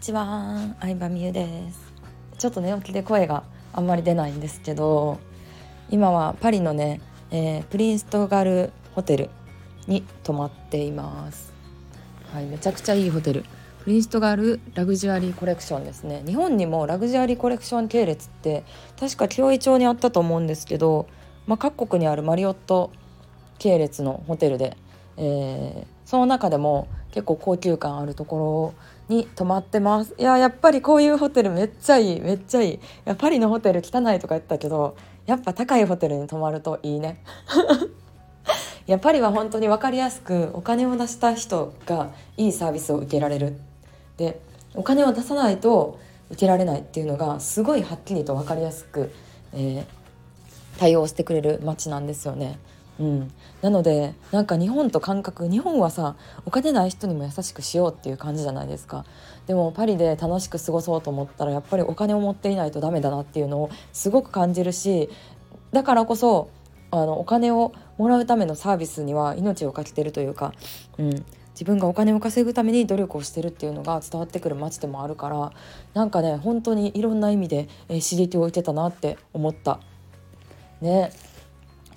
ちは、相葉美優です。ちょっと寝起きで声があんまり出ないんですけど今はパリのね、えー、プリンストガルホテルに泊まっています。はい、めちゃくちゃいいホテル。プリンストガルラグジュアリーコレクションですね。日本にもラグジュアリーコレクション系列って確か京井町にあったと思うんですけど、まあ、各国にあるマリオット系列のホテルで、えー、その中でも結構高級感あるところに泊まってます。いややっぱりこういうホテルめっちゃいい。めっちゃいい。いやパリのホテル汚いとか言ったけどやっぱ高いホテルに泊まるといいね。い やパリは本当に分かりやすくお金を出した人がいいサービスを受けられる。でお金を出さないと受けられないっていうのがすごいはっきりと分かりやすく、えー、対応してくれる街なんですよね。うん、なのでなんか日本と感覚日本はさお金ない人にも優しくしようっていう感じじゃないですか。でもパリで楽しく過ごそうと思ったらやっぱりお金を持っていないとダメだなっていうのをすごく感じるしだからこそあのお金をもらうためのサービスには命を懸けてるというか、うん、自分がお金を稼ぐために努力をしてるっていうのが伝わってくる街でもあるからなんかね本当にいろんな意味で、えー、刺激を受けたなって思った。ね。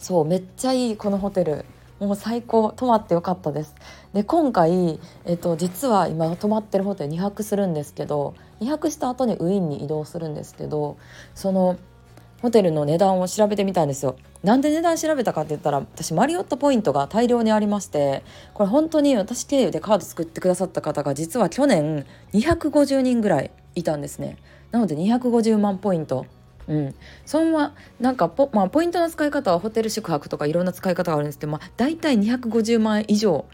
そうめっちゃいいこのホテル。もう最高。泊まってよかったです。で今回、えっと、実は今泊まってるホテル2泊するんですけど2泊した後にウィーンに移動するんですけどそのホテルの値段を調べてみたんですよ。なんで値段調べたかって言ったら私マリオットポイントが大量にありましてこれ本当に私経由でカード作ってくださった方が実は去年250人ぐらいいたんですね。なので250万ポイントうん、そんななんかポ,、まあ、ポイントの使い方はホテル宿泊とかいろんな使い方があるんですけど、まあ、大体250万円以上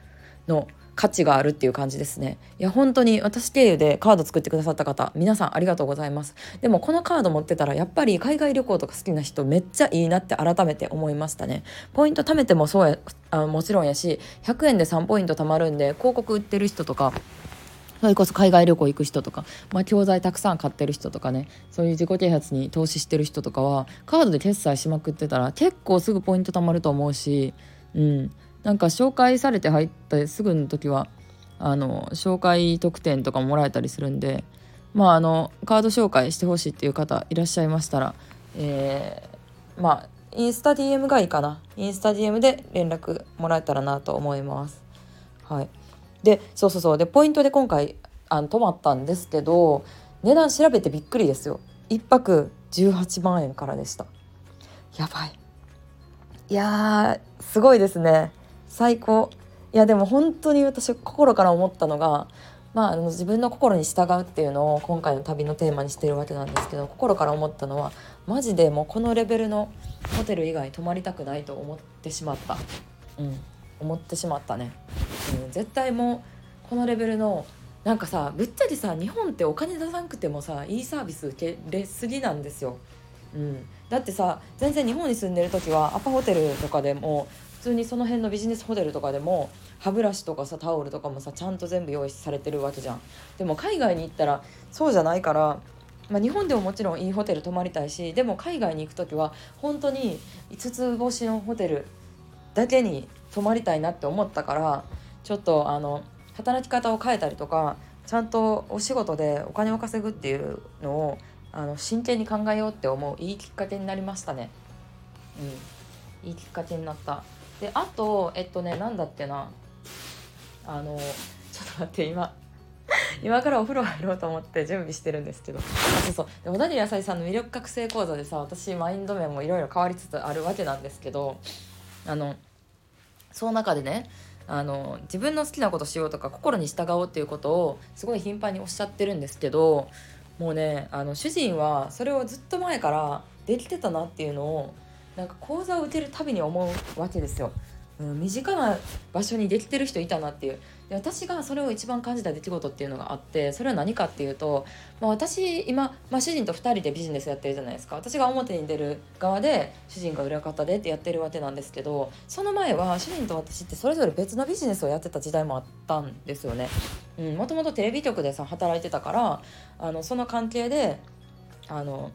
の価値があるっていう感じですね。いや本当に私経由でカード作ってくださった方皆さんありがとうございます。でもこのカード持ってたらやっぱり海外旅行とか好きな人めっちゃいいなって改めて思いましたね。ポイント貯めてもそうやあもちろんやし100円で3ポイント貯まるんで広告売ってる人とかそれこそ海外旅行行く人とか、まあ、教材たくさん買ってる人とかねそういう自己啓発に投資してる人とかはカードで決済しまくってたら結構すぐポイント貯まると思うし、うん、なんか紹介されて入ったすぐの時はあの紹介特典とかもらえたりするんでまああのカード紹介してほしいっていう方いらっしゃいましたら、えー、まあインスタ DM がいいかな。インスタ DM で連絡もらえたらなと思います。はい。でそうそうそう。でポイントで今回あの泊まったんですけど値段調べてびっくりですよ。1泊18万円からでした。やばい。いやすごいですね。最高。いやでも本当に私心から思ったのがまあ、あの自分の心に従うっていうのを今回の旅のテーマにしてるわけなんですけど心から思ったのはマジでもうこのレベルのホテル以外泊まりたくないと思ってしまった、うん、思ってしまったね、ん、絶対もうこのレベルのなんかさぶっちゃけさ日本ってお金出さなくてもさいいサービス受けれすぎなんですよ、うん、だってさ全然日本に住んでる時はアパホテルとかでも普通にその辺のビジネスホテルとかでも歯ブラシとかさタオルとかもさちゃんと全部用意されてるわけじゃん。でも海外に行ったらそうじゃないから、まあ、日本でももちろんいいホテル泊まりたいしでも海外に行く時は本当に5つ星のホテルだけに泊まりたいなって思ったからちょっとあの働き方を変えたりとかちゃんとお仕事でお金を稼ぐっていうのをあの真剣に考えようって思ういいきっかけになりましたね。うん。いいきっかけになった。であとえっとねなんだっけな。あのちょっと待って今今からお風呂入ろうと思って準備してるんですけど。あそうそう。で小田切あさりさんの魅力覚醒講座でさ私マインド面もいろいろ変わりつつあるわけなんですけどあのその中でねあの自分の好きなことしようとか心に従おうっていうことをすごい頻繁におっしゃってるんですけどもうねあの主人はそれをずっと前からできてたなっていうのをなんか講座を受けるたびに思うわけですよ。うん、身近な場所にできてる人いたなっていうで私がそれを一番感じた出来事っていうのがあってそれは何かっていうと、まあ、私今、まあ、主人と2人でビジネスやってるじゃないですか私が表に出る側で主人が裏方でってやってるわけなんですけどその前は主人と私ってそれぞれ別のビジネスをやってた時代もあったんですよね。もともとテレビ局でさ働いてたからあのその関係であの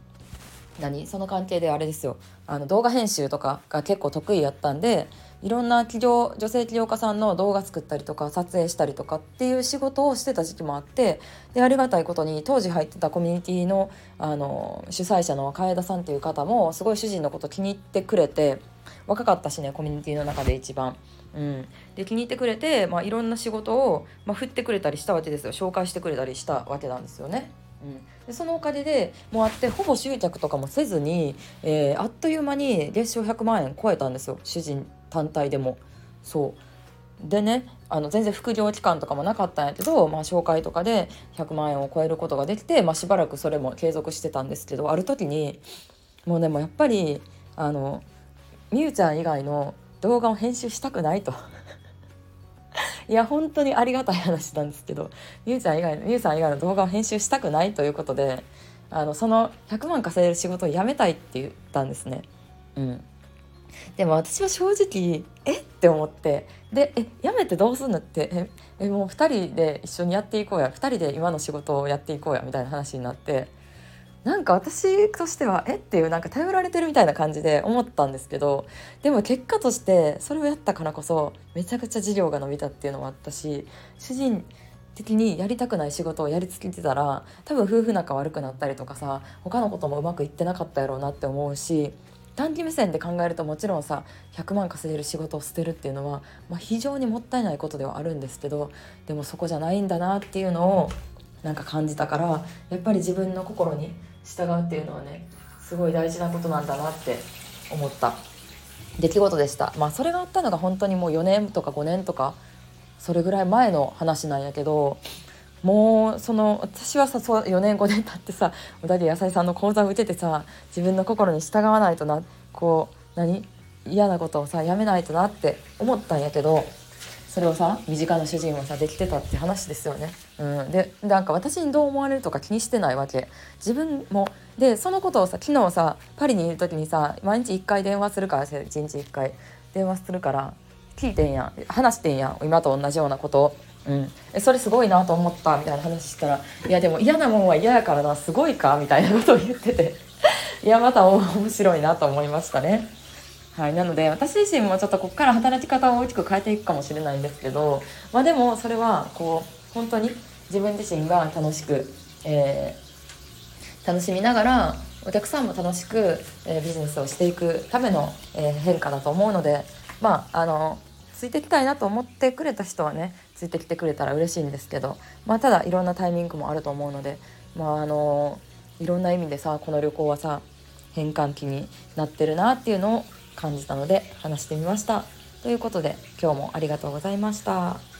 何？その関係であれですよあの動画編集とかが結構得意やったんでいろんな企業女性起業家さんの動画作ったりとか撮影したりとかっていう仕事をしてた時期もあってでありがたいことに当時入ってたコミュニティのあの主催者の楓さんっていう方もすごい主人のこと気に入ってくれて若かったしねコミュニティの中で一番。うん、で気に入ってくれて、まあ、いろんな仕事を、まあ、振ってくれたりしたわけですよ紹介してくれたりしたわけなんですよね。でそのおかげでもうあってほぼ集客とかもせずに、えー、あっという間に月賞100万円超えたんですよ。主人単体でも。そう。でねあの全然副業期間とかもなかったんやけど、まあ、紹介とかで100万円を超えることができて、まあ、しばらくそれも継続してたんですけどある時にもうでもやっぱりあのみゆちゃん以外の動画を編集したくないと。いや本当にありがたい話なんですけどみゆちゃん以外のみゆさん以外の動画を編集したくないということであのその100万稼げる仕事を辞めたいって言ったんですね。うん、でも私は正直え？って思ってでえ辞めてどうすんのってええもう2人で一緒にやっていこうや2人で今の仕事をやっていこうやみたいな話になってなんか私としてはえ？っていうなんか頼られてるみたいな感じで思ったんですけどでも結果としてそれをやったからこそめちゃくちゃ事業が伸びたっていうのもあったし主人的にやりたくない仕事をやりつけてたら多分夫婦仲悪くなったりとかさ他のこともうまくいってなかったやろうなって思うし短期目線で考えるともちろんさ100万稼げる仕事を捨てるっていうのは、まあ、非常にもったいないことではあるんですけどでもそこじゃないんだなっていうのをなんか感じたからやっぱり自分の心に従うっていうのはねすごい大事なことなんだなって思った。出来事でした。まあそれがあったのが本当にもう4年とか5年とかそれぐらい前の話なんやけどもうその私はさそう4年5年経ってさ小田切野菜さんの講座を受けてさ自分の心に従わないとなこう何？嫌なことをさやめないとなって思ったんやけどそれをさ身近な主人はさできてたって話ですよね。うん、でなんか私にどう思われるとか気にしてないわけ自分もでそのことをさ昨日さパリにいる時にさ毎日1回電話するから1日1回電話するから聞いてんや話してんや今と同じようなことを。うん、えそれすごいなと思ったみたいな話したら「いやでも嫌なもんは嫌やからなすごいか?」みたいなことを言ってて いやまた面白いなと思いましたね。はい、なので私自身もちょっとここから働き方を大きく変えていくかもしれないんですけど、まあ、でもそれはこう本当に自分自身が楽しく、えー、楽しみながらお客さんも楽しく、えー、ビジネスをしていくための、えー、変化だと思うのでまああのついてきたいなと思ってくれた人はねついてきてくれたら嬉しいんですけど、まあ、ただいろんなタイミングもあると思うので、まあ、あのいろんな意味でさこの旅行はさ変換期になってるなっていうのを感じたので話してみました。ということで今日もありがとうございました。